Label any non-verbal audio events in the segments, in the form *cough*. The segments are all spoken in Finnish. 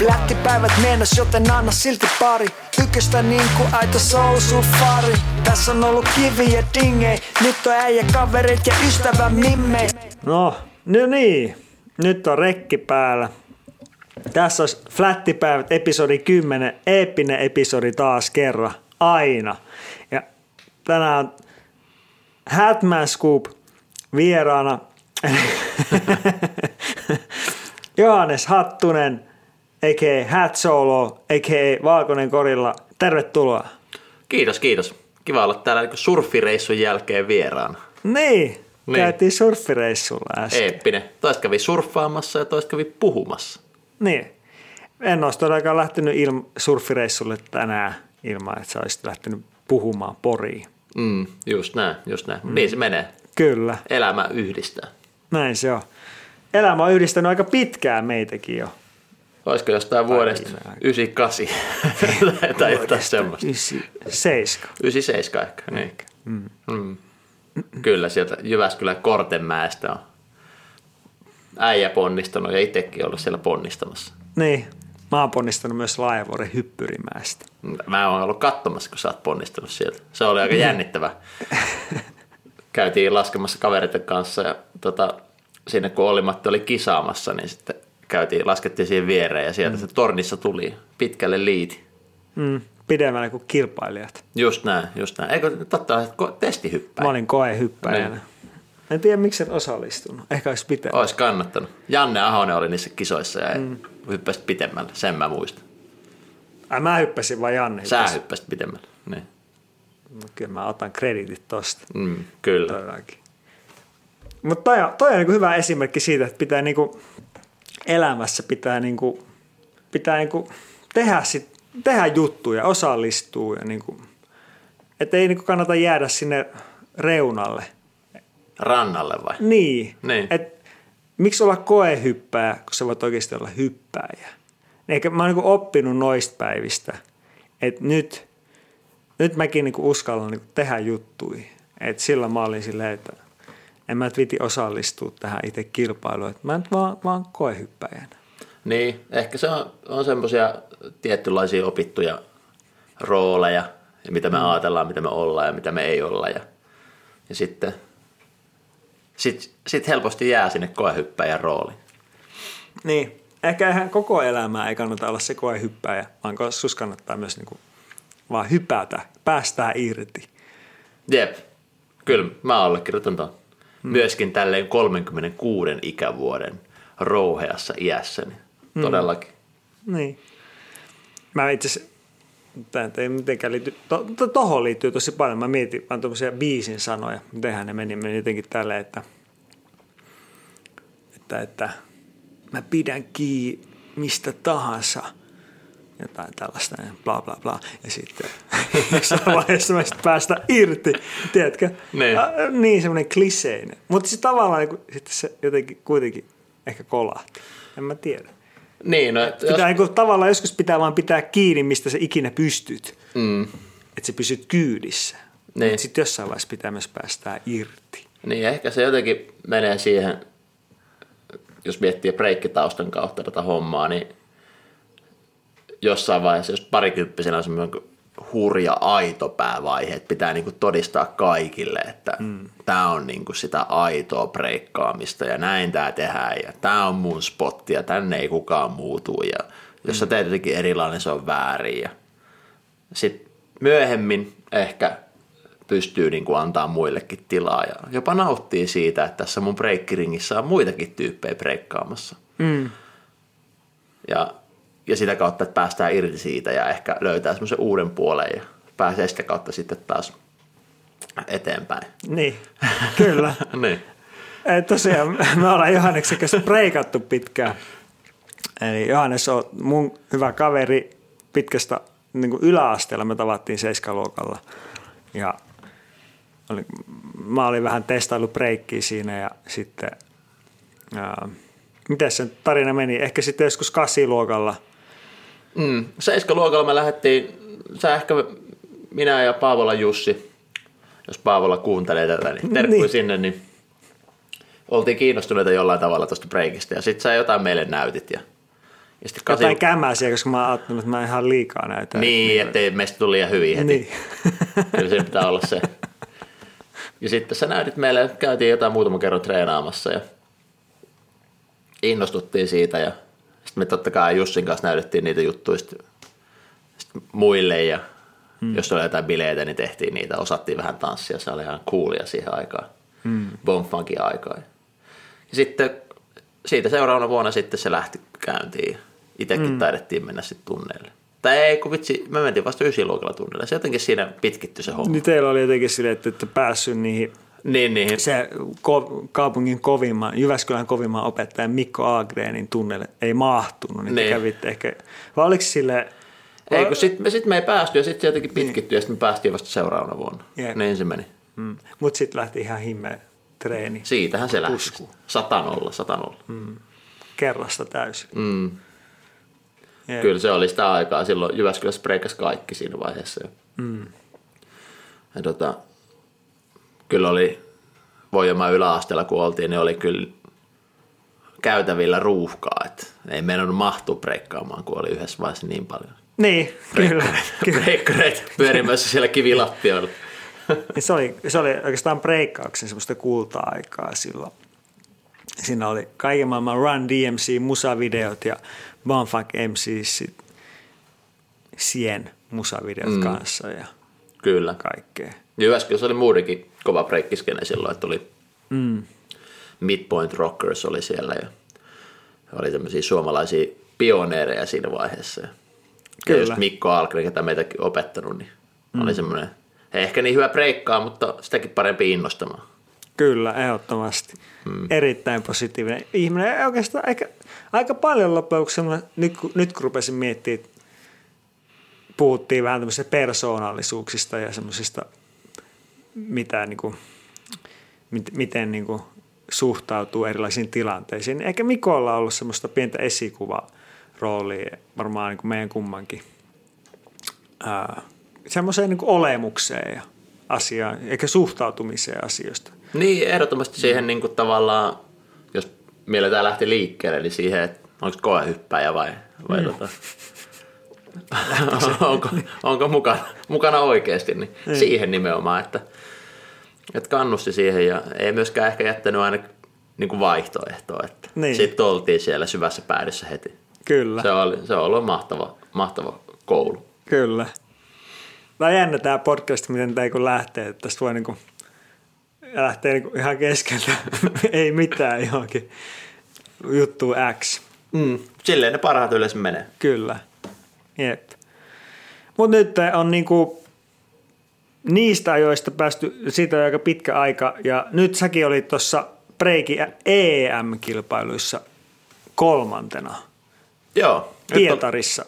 Flättipäivät mennäs, joten anna silti pari Ykköstä niinku aito soul sufari Tässä on ollut kivi ja dingei Nyt on äijä kaverit ja ystävä mimmei No, no niin. Nyt on rekki päällä. Tässä olisi Flättipäivät episodi 10, eeppinen episodi taas kerran, aina. Ja tänään Hatman Scoop vieraana *laughs* Johannes Hattunen, a.k.a. Hat Solo, a.k.a. Valkoinen Korilla. Tervetuloa. Kiitos, kiitos. Kiva olla täällä niin surfireissun jälkeen vieraana. Niin, Niin. käytiin surfireissulla äsken. Eeppinen. Toista kävi surffaamassa ja toista kävi puhumassa. Niin. En olisi todellakaan lähtenyt ilm- surfireissulle tänään ilman, että sä olisit lähtenyt puhumaan Poriin. Mm, just näin, just näin. Mm. Niin se menee. Kyllä, Elämä yhdistää. näin se on. Elämä on yhdistänyt aika pitkään meitäkin jo. Olisiko jostain vuodesta viime aikoina. 98 tai- tai jotain semmoista. Ysi, seiska. 97 ehkä, niin. Mm. Mm. Kyllä, sieltä Jyväskylän Kortemäestä on äijä ponnistanut ja itsekin ollut siellä ponnistamassa. Niin, mä oon ponnistanut myös Laajavuoren hyppyrimäestä. Mä oon ollut katsomassa, kun sä oot ponnistanut sieltä. Se oli aika jännittävä. *laughs* Käytiin laskemassa kavereiden kanssa ja tota, sinne kun Olli-Matti oli kisaamassa, niin sitten käytiin, laskettiin siihen viereen ja sieltä mm. se tornissa tuli pitkälle liiti. Mm, pidemmälle kuin kilpailijat. Just näin, just näin. Eikö totta, testihyppäin? Mä olin koehyppäjänä. Niin. En tiedä, miksi en osallistunut. Ehkä olisi pitänyt. Olisi kannattanut. Janne Ahonen oli niissä kisoissa ja mm. hyppäsit pitemmälle, sen mä muistan. Ai mä hyppäsin vai Janne Sä hyppäsi? hyppäsit pitemmälle. Niin. No, Kyllä mä otan kreditit tosta. Mm, kyllä. Todellakin. Mutta toi, on- toi on niinku hyvä esimerkki siitä, että pitää niinku elämässä pitää, niinku, pitää niinku tehdä, sit, tehdä juttuja, osallistua. Ja niinku, että ei niinku kannata jäädä sinne reunalle. Rannalle vai? Niin. Niin. Et, miksi olla koehyppääjä, kun sä voit oikeasti olla hyppääjä? Eikä mä oon niinku oppinut noista päivistä, että nyt, nyt mäkin niinku uskallan niinku tehdä juttuja. Et silloin mä olin silleen, että en mä viti osallistua tähän itse kilpailuun, että mä nyt vaan, vaan koehyppäjänä. Niin, ehkä se on, on semmoisia tietynlaisia opittuja rooleja, ja mitä me mm. ajatellaan, mitä me ollaan ja mitä me ei olla. Ja, ja sitten sit, sit helposti jää sinne koehyppäjän rooli. Niin. Ehkä ihan koko elämää ei kannata olla se koehyppäjä, vaan sus kannattaa myös niinku vaan hypätä, päästää irti. Jep, kyllä mä allekirjoitan ton. Mm. Myöskin tälleen 36 ikävuoden rouheassa iässä, niin todellakin. Niin. Mä itse tämä ei mitenkään liity, to, to, tohon liittyy tosi paljon. Mä mietin vaan tuommoisia biisin sanoja, mitenhän ne meni, meni jotenkin tälleen, että, että, että mä pidän kiinni mistä tahansa, jotain tällaista, ja bla bla bla, ja sitten *laughs* jossain vaiheessa mä sitten päästä irti, tiedätkö? Niin. Ä, niin, semmoinen kliseinen. Mutta se tavallaan niin sitten se jotenkin kuitenkin ehkä kolahti. En mä tiedä. Niin, no, jos, Pitää niin tavallaan joskus pitää vaan pitää kiinni, mistä sä ikinä pystyt. mm, Että sä pysyt kyydissä. Niin. Mutta sitten jossain vaiheessa pitää myös päästää irti. Niin ehkä se jotenkin menee siihen, jos miettii breikkitaustan kautta tätä hommaa, niin jossain vaiheessa, jos parikymppisenä on semmoinen hurja aito päävaihe, että pitää niinku todistaa kaikille, että mm. tämä on niinku sitä aitoa breikkaamista ja näin tämä tehdään ja tämä on mun spotti ja tänne ei kukaan muutu ja jos sä teet jotenkin erilainen, se on väärin ja sitten myöhemmin ehkä pystyy niin kuin antaa muillekin tilaa ja jopa nauttii siitä, että tässä mun breikkiringissä on muitakin tyyppejä breikkaamassa. Mm. Ja, ja sitä kautta, että päästään irti siitä ja ehkä löytää semmoisen uuden puolen ja pääsee sitä kautta sitten taas eteenpäin. Niin, kyllä. *laughs* niin. Et tosiaan me ollaan Johanneksen kanssa breikattu pitkään. Eli Johannes on mun hyvä kaveri pitkästä niin kuin yläasteella. Me tavattiin seiskaluokalla. Ja oli, mä olin vähän testaillut breikkiä siinä ja sitten, ää, miten se tarina meni? Ehkä sitten joskus kasiluokalla. Mm. Seiskaluokalla me lähdettiin, sä ehkä minä ja Paavola Jussi, jos Paavola kuuntelee tätä, niin terkkui Niin. sinne, niin oltiin kiinnostuneita jollain tavalla tuosta breikistä ja sitten sä jotain meille näytit ja, Ja sitten Jotain kasi... kämäsiä, koska mä oon ajattelut, että mä ihan liikaa näytän. Niin, ettei meistä tuli liian hyvin heti. Niin. *laughs* Kyllä se pitää olla se. Ja sitten sä näytit meille, käytiin jotain muutama kerran treenaamassa ja innostuttiin siitä ja me totta kai Jussin kanssa näytettiin niitä juttuja sit, sit muille ja hmm. jos oli jotain bileitä, niin tehtiin niitä, osattiin vähän tanssia, se oli ihan coolia siihen aikaan, hmm. Bombfunkin aikaan. Ja sitten siitä seuraavana vuonna sitten se lähti käyntiin. Itsekin hmm. taidettiin mennä sitten tunneille. Tai ei, kun vitsi, me mentiin vasta ysiluokalla tunneille. Se jotenkin siinä pitkittyi se homma. Niin teillä oli jotenkin silleen, että ette päässyt niihin Niin, niin. se ko- kaupungin kovimman, Jyväskylän kovimman opettajan Mikko Agreenin tunnelle ei mahtunut, niin, niin. Niin. te kävitte ehkä, vai oliko sille, Ei, kun sitten me, sit me ei päästy ja sitten se jotenkin pitkittyi ja sitten me päästiin vasta seuraavana vuonna. Jep. Niin se meni. mm, mutta sitten lähti ihan himmeä treeni Siitähän se lähti. Pusku. Sata nolla, sata nolla. kerrasta täysin. Mm. Jep. Kyllä se oli sitä aikaa. Silloin Jyväskylässä breikas kaikki siinä vaiheessa. Mm. Ja tota, kyllä oli Voijamaan yläasteella, kun oltiin, niin oli kyllä käytävillä ruuhkaa. että ei meinannut mahtua breikkaamaan, kun oli yhdessä vaiheessa niin paljon. Niin, kyllä. *laughs* kyllä. Breikkareita pyörimässä siellä kivilattioilla. *laughs* Niin se, oli, se oli oikeastaan breikkauksen semmoista kulta-aikaa silloin. Siinä oli kaiken maailman Run DMC musavideot ja Bonfunk MC Sien musavideot mm. kanssa ja Kyllä. kaikkea. Jyväskylässä oli muurinkin kova breikkiskene silloin, että oli mm. Midpoint Rockers oli siellä ja oli tämmöisiä suomalaisia pioneereja siinä vaiheessa. Ja Kyllä. just Mikko Alkren, ketä meitäkin opettanut, niin mm. oli semmoinen, ei ehkä niin hyvä breikkaa, mutta sitäkin parempi innostamaan. Kyllä, ehdottomasti. Mm. Erittäin positiivinen ihminen. Oikeastaan aika, aika paljon loppujen nyt, kun- nyt kun rupesin miettimään, puhuttiin vähän tämmöisistä persoonallisuuksista ja semmoisista, mitä niin kuin, mit, miten niin kuin suhtautuu erilaisiin tilanteisiin. Ehkä Mikolla on ollut semmoista pientä esikuvaa-roolia varmaan niin kuin meidän kummankin ää, semmoiseen niin kuin olemukseen ja asiaan, eikä suhtautumiseen asioista. Niin, ehdottomasti siihen niin kuin tavallaan, jos mielletään lähti liikkeelle, niin siihen, että onko koehyppäjä vai, vai mm. tota, *laughs* onko, onko mukana, mukana oikeasti, niin, niin siihen nimenomaan, että, että kannusti siihen ja ei myöskään ehkä jättänyt aina niin kuin vaihtoehtoa, että Niin. sitten oltiin siellä syvässä päädyssä heti. Kyllä. Se, oli, se on ollut mahtava, mahtava koulu. Kyllä. Tämä jännä tämä podcast, miten tämä kun lähtee. Että tästä voi niinku, lähteä niinku ihan keskeltä. *laughs* Ei mitään johonkin juttu X. Mm. Silleen ne parhaat yleensä menee. Kyllä. Jep. Mutta nyt on niinku niistä ajoista päästy, siitä on aika pitkä aika. Ja nyt säkin olit tuossa Breiki EM-kilpailuissa kolmantena. Joo. nyt on- Pietarissa.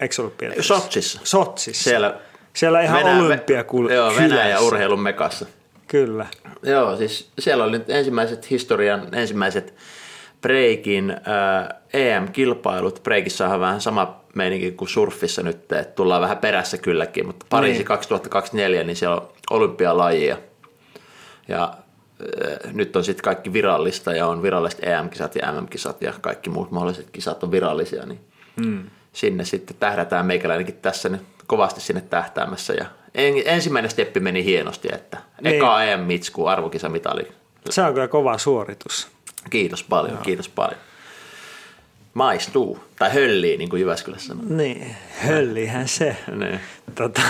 Eikö se ollut Pietarissa? Sotsissa. Sotsissa. Siellä Siellä ihan Venäjä- olympiakul- Joo, Venäjä urheilun mekassa. Kyllä. Joo, siis siellä oli nyt ensimmäiset historian ensimmäiset Breikin äh, EM-kilpailut. Breikissä on vähän sama meininki kuin surfissa nyt, että tullaan vähän perässä kylläkin, mutta Pariisi Niin. 2024, niin siellä on olympialajia. Ja äh, nyt on sitten kaikki virallista ja on viralliset EM-kisat ja MM-kisat ja kaikki muut mahdolliset kisat on virallisia, niin mm. sinne sitten tähdätään meikäläinenkin tässä nyt kovasti sinne tähtäämässä. Ja en, ensimmäinen steppi meni hienosti, että Niin. eka EM-mitsku, arvokisamitali. Se on kyllä kova suoritus. Kiitos paljon, Joo. kiitos paljon. Maistuu, tai höllii, niin kuin Jyväskylässä sanoo. Niin, höllihän se. Niin. Tota,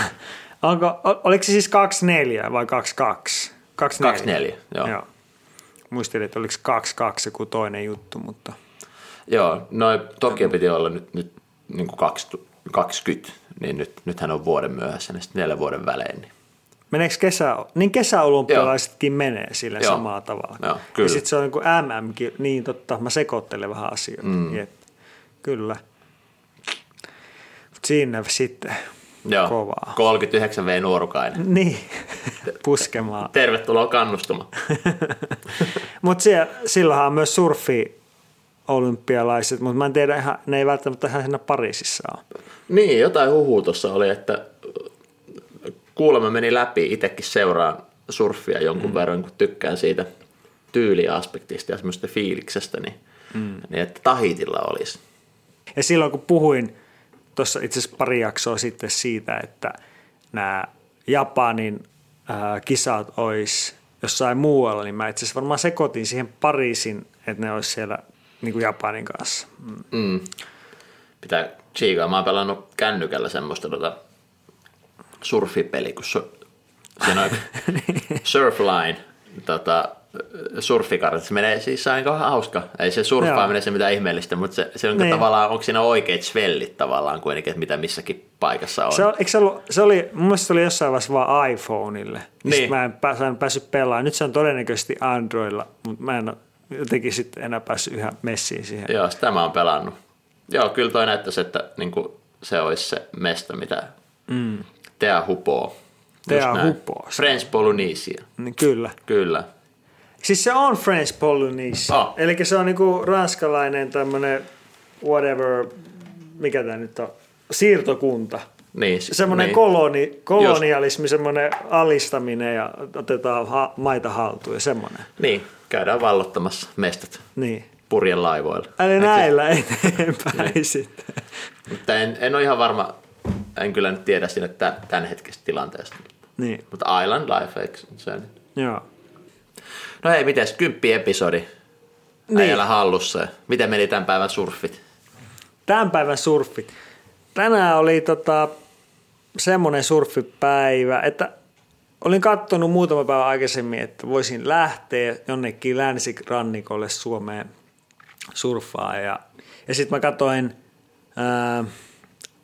onko, oliko se siis 24 vai 22? 24. 24, joo. joo. Muistelin, että oliko 22 joku toinen juttu, mutta Joo, noin Tokio piti olla nyt, nyt niin kuin 20, niin nyt, nythän on vuoden myöhässä, niin sitten neljän vuoden välein. Niin. Meneekö kesä, niin kesäolympialaisetkin menee sillä Joo. samalla tavalla. Joo, ja kyllä. sitten se on niin kuin MM, niin totta, mä sekoittelen vähän asioita. Mm. Jep. Kyllä. Mut siinä sitten Joo, kovaa. 39 V nuorukainen. Niin, *laughs* puskemaan. Tervetuloa kannustamaan. *laughs* Mutta silloinhan on myös surfi olympialaiset, mutta mä en tiedä, ihan, ne ei välttämättä ihan siinä Pariisissa ole. Niin, jotain huhua tuossa oli, että kuulemma meni läpi, itsekin seuraan surffia jonkun mm. verran, kun tykkään siitä tyyliaspektista ja semmoista fiiliksestä, niin, mm. niin että Tahitilla olisi. Ja silloin kun puhuin tuossa itse asiassa pari jaksoa sitten siitä, että nämä Japanin ää, kisat olisi jossain muualla, niin mä itse asiassa varmaan sekoitin siihen Pariisin, että ne olisi siellä niin kuin Japanin kanssa. Mm. Mm. Pitää tsiikaa. Mä oon pelannut kännykällä semmoista tota surfipeli, kun siinä on *laughs* Surfline tota, surfikartat. Se menee siis aika hauska. Ei se surffaaminen se mitään ihmeellistä, mutta se, se on niin. tavallaan, onko siinä oikeat svellit tavallaan kuitenkin, että mitä missäkin paikassa on. Se, on, eikö se, ollut, se oli, mun mielestä se oli jossain vaiheessa vaan iPhoneille. Niin. Mä en pää, päässyt pelaamaan. Nyt se on todennäköisesti Androidilla, mutta mä en ole jotenkin sitten enää päässyt yhä messiin siihen. Joo, sitä mä oon pelannut. Joo, kyllä toi näyttäisi, että niin kuin se olisi se mesta, mitä mm. Tea hupoo. Tea hupoo. French Polynesia. Niin kyllä. Kyllä. Siis se on French Polynesia. Oh. Eli se on niinku ranskalainen tämmönen whatever, mikä tämä nyt on, siirtokunta. Niin, semmoinen niin. koloni, kolonialismi, semmoinen alistaminen ja otetaan ha- maita haltuun ja semmoinen. Niin, käydään vallottamassa mestat. Niin. Purjen laivoilla. Eli näillä eteenpäin niin. sitten. Mutta en, en ole ihan varma, en kyllä nyt tiedä sinne tämän hetkisestä tilanteesta. Niin. Mutta Island Life, eikö se Joo. No hei, mites kymppi episodi niin. äijällä hallussa. Miten meni tämän päivän surfit? Tämän päivän surfit. Tänään oli tota, semmoinen surfipäivä, että olin katsonut muutama päivä aikaisemmin, että voisin lähteä jonnekin länsikannikolle Suomeen surffaa. Ja, ja sitten mä katsoin ää,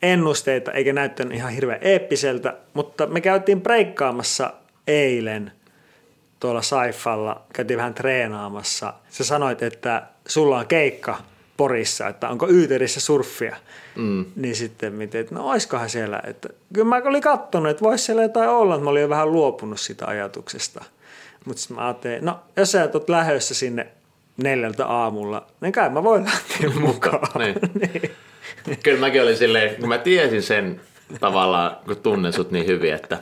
ennusteita, eikä näyttänyt ihan hirveän eeppiseltä, mutta me käytiin breikkaamassa eilen tuolla Saifalla, käytiin vähän treenaamassa. Sä sanoit, että sulla on keikka Porissa, että onko Yyterissä surffia. Mm. Niin sitten mietin, että no oiskohan siellä. Että, kyllä mä olin kattonut, että voisi siellä jotain olla, että mä olin jo vähän luopunut sitä ajatuksesta. Mutta sitten mä ajattelin, no jos sä oot lähdössä sinne neljältä aamulla, niin kai mä voin lähteä *laughs* mukaan. niin. *laughs* niin. Kyllä mäkin olin silleen, kun mä tiesin sen tavallaan, kun tunnen sut niin hyvin, että,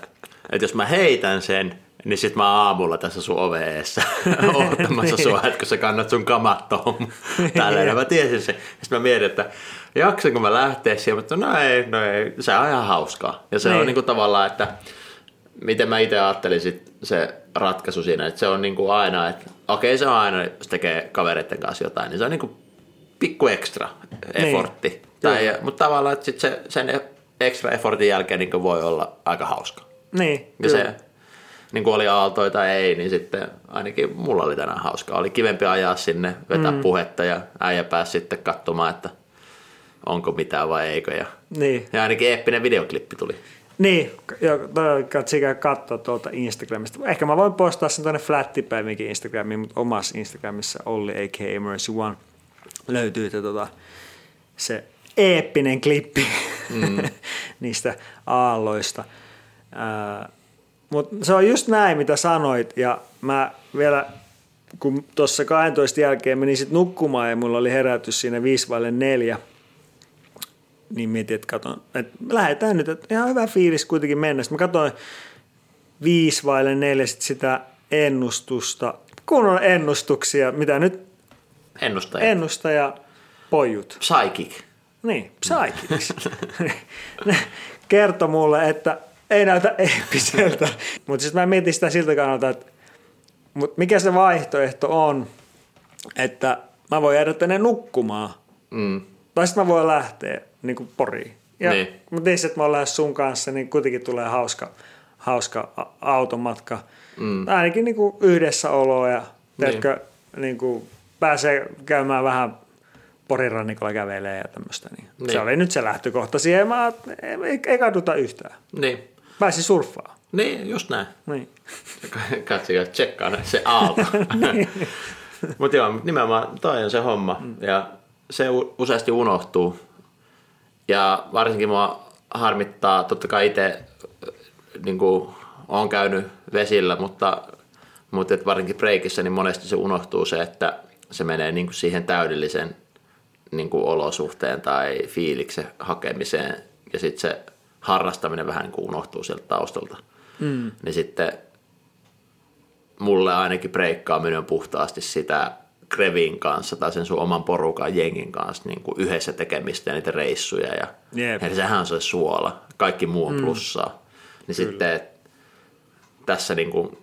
että jos mä heitän sen, niin sit mä aamulla tässä sun oveessa *laughs* odottamassa sua, että kun sä kannat sun kamat tohon. Tälleen, mä tiesin sen. Sitten mä mietin, että jaksanko mä lähteä siihen, mutta no ei, no ei, se on ihan hauskaa. Ja se niin. on niinku tavallaan, että miten mä itse ajattelin sit se ratkaisu siinä, että se on niinku aina, että okei okay, se on aina, jos tekee kavereiden kanssa jotain, niin se on niinku pikku ekstra effortti. Niin. Tai, mutta tavallaan, että sit se, sen extra effortin jälkeen niin voi olla aika hauska. Niin, ja kyllä. se niin kuin oli aaltoja tai ei, niin sitten ainakin mulla oli tänään hauskaa. Oli kivempi ajaa sinne, vetää mm. puhetta ja äijä pääsi sitten katsomaan, että onko mitään vai eikö. Ja, niin. ja ainakin eeppinen videoklippi tuli. Niin, katsokaa katsoa tuolta Instagramista. Ehkä mä voin postaa sen tuonne flattipäivinkin Instagramiin, mutta omassa Instagramissa Olli a.k. Mercy One löytyy että tota, se eeppinen klippi mm. *laughs* niistä aalloista. Mutta se on just näin, mitä sanoit, ja mä vielä, kun tuossa 12 jälkeen menin sitten nukkumaan, ja mulla oli herätys siinä 5 4, niin mietin, että katon, että lähdetään nyt, että ihan hyvä fiilis kuitenkin mennä. Sitten mä katsoin 5 vaille 4 sit sitä ennustusta, kunnon ennustuksia, mitä nyt Ennustaja. Ennustaja pojut. Psychic. Niin, psychic. *laughs* ne kertoi mulle, että ei näytä eeppiseltä. Mutta sitten mä mietin sitä siltä kannalta, että mut mikä se vaihtoehto on, että mä voin jäädä tänne nukkumaan. Mm. Tai sitten mä voin lähteä niin kuin poriin. Ja, niin. Mutta niissä, että mä olen sun kanssa, niin kuitenkin tulee hauska, hauska automatka. Mm. Ainakin niin kuin yhdessä oloa ja niin. niin kuin pääsee käymään vähän Porin rannikolla kävelee ja tämmöistä. Niin. Niin. Se oli nyt se lähtökohta siihen. Mä, ei, ei kaduta yhtään. Niin. Pääsi surffaa. Niin, just näin. Niin. *laughs* Katsokaa, tsekkaa se aalto. *laughs* niin. Mutta joo, nimenomaan toi on se homma. Mm. Ja se useasti unohtuu. Ja varsinkin mua harmittaa, totta kai itse niin olen käynyt vesillä, mutta, mutta et varsinkin breikissä niin monesti se unohtuu se, että se menee niin kuin siihen täydellisen niin kuin olosuhteen tai fiiliksen hakemiseen ja sitten se harrastaminen vähän niin kuin unohtuu sieltä taustalta. Mm. Niin sitten mulle ainakin breikkaaminen on puhtaasti sitä Krevin kanssa tai sen sun oman porukan jengin kanssa niin kuin yhdessä tekemistä ja niitä reissuja. Ja, Jep. ja sehän on se suola. Kaikki muu on mm. plussaa. Niin Kyllä. sitten tässä niin kuin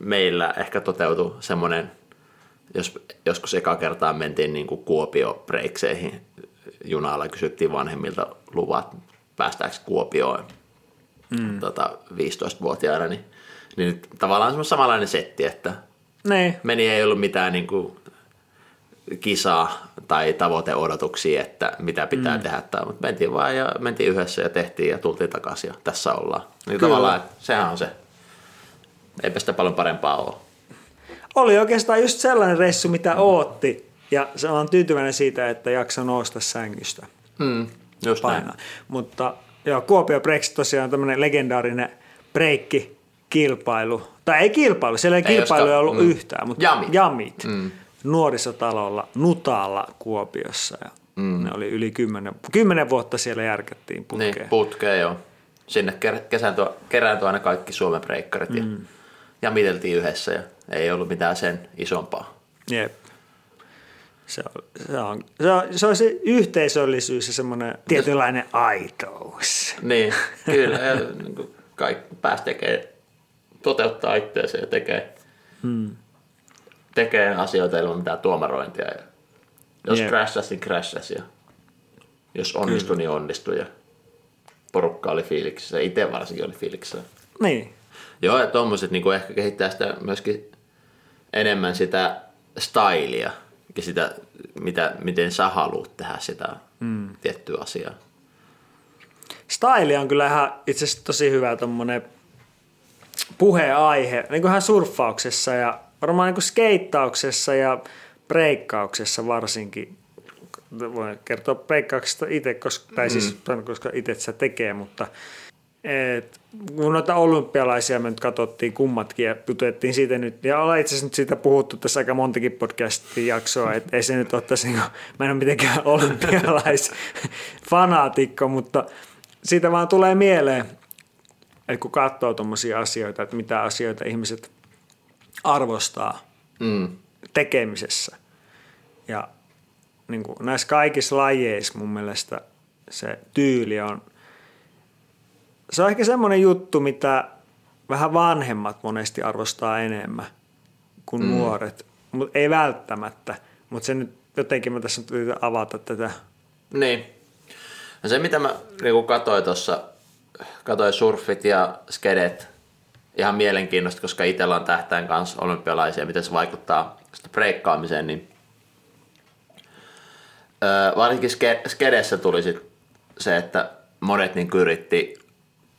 meillä ehkä toteutui semmoinen, jos joskus eka kertaa mentiin niin kuin Kuopio-breikseihin junalla, kysyttiin vanhemmilta luvat päästäänkö Kuopioon mm. tota, 15-vuotiaana, niin, niin tavallaan samanlainen setti, että Niin. meni ei ollut mitään niin kuin kisaa tai tavoiteodotuksia, että mitä pitää mm. tehdä, tai, mutta mentiin vaan ja mentiin yhdessä ja tehtiin ja tultiin takaisin ja tässä ollaan. Niin Kyllä. tavallaan, että sehän on se, eipä sitä paljon parempaa ole. Oli oikeastaan just sellainen reissu, mitä ootti. Ja se on tyytyväinen siitä, että jaksa nousta sängystä Mm, just painaa. näin. Mutta joo, Kuopio Breaks tosiaan on tämmöinen legendaarinen breikki kilpailu. Tai ei kilpailu, siellä ei, Ei kilpailuja olisikaan- ollut mm. yhtään, mutta Jamit. jamit Mm. nuorisotalolla Nutaalla Kuopiossa. Ja mm. Ne oli yli kymmenen, kymmenen vuotta siellä järkättiin putkeen. Niin, putkeen joo. Sinne ker- kesääntyy, kerääntyy aina kaikki Suomen breikkarit ja, Mm. ja miteltiin yhdessä ja ei ollut mitään sen isompaa. Jep. Se on se, on, se, on, se, on se yhteisöllisyys ja semmoinen tietynlainen aitous. Niin, kyllä. Ja, niin kuin kaikki pääsi tekemään, toteuttaa itseänsä ja tekee, Hmm. tekee asioita ilman mitään tuomarointia. Ja jos Jep. yeah. crashas, niin crashas. Ja jos onnistui, niin onnistui. Ja porukka oli fiiliksissä. Itse varsinkin oli fiiliksissä. Niin, Joo, ja tommoset niin ehkä kehittää sitä myöskin enemmän sitä stylia ja sitä, mitä, miten sä haluat tehdä sitä mm. tiettyä asiaa. Style on kyllä ihan itse asiassa tosi hyvä tommonen puheaihe, niin kuin ihan surffauksessa ja varmaan niin kuin skeittauksessa ja breikkauksessa varsinkin. Voin kertoa breikkauksesta itse, koska, tai siis, koska itse sitä tekee, mutta et, kun noita olympialaisia me nyt katsottiin kummatkin ja jutettiin siitä nyt, ja ollaan itse asiassa nyt siitä puhuttu tässä aika montakin podcastin jaksoa, että ei se nyt tässä, niin kuin, mä en ole mitenkään *laughs* olympialaisfanaatikko, mutta siitä vaan tulee mieleen, että kun katsoo tuommoisia asioita, että mitä asioita ihmiset arvostaa Mm. tekemisessä. Ja niin kuin näissä kaikissa lajeissa mun mielestä se tyyli on, se on ehkä semmoinen juttu, mitä vähän vanhemmat monesti arvostaa enemmän kuin mm. nuoret, mutta ei välttämättä. Mutta se nyt jotenkin mä tässä nyt avata tätä. Niin. No se mitä mä niin katsoin tuossa, katsoin surfit ja skedet ihan mielenkiintoista, koska itsellä on tähtäin kanssa olympialaisia, miten se vaikuttaa sitä breikkaamiseen, niin öö, varsinkin ske- skedessä tuli sit se, että monet niin yritti,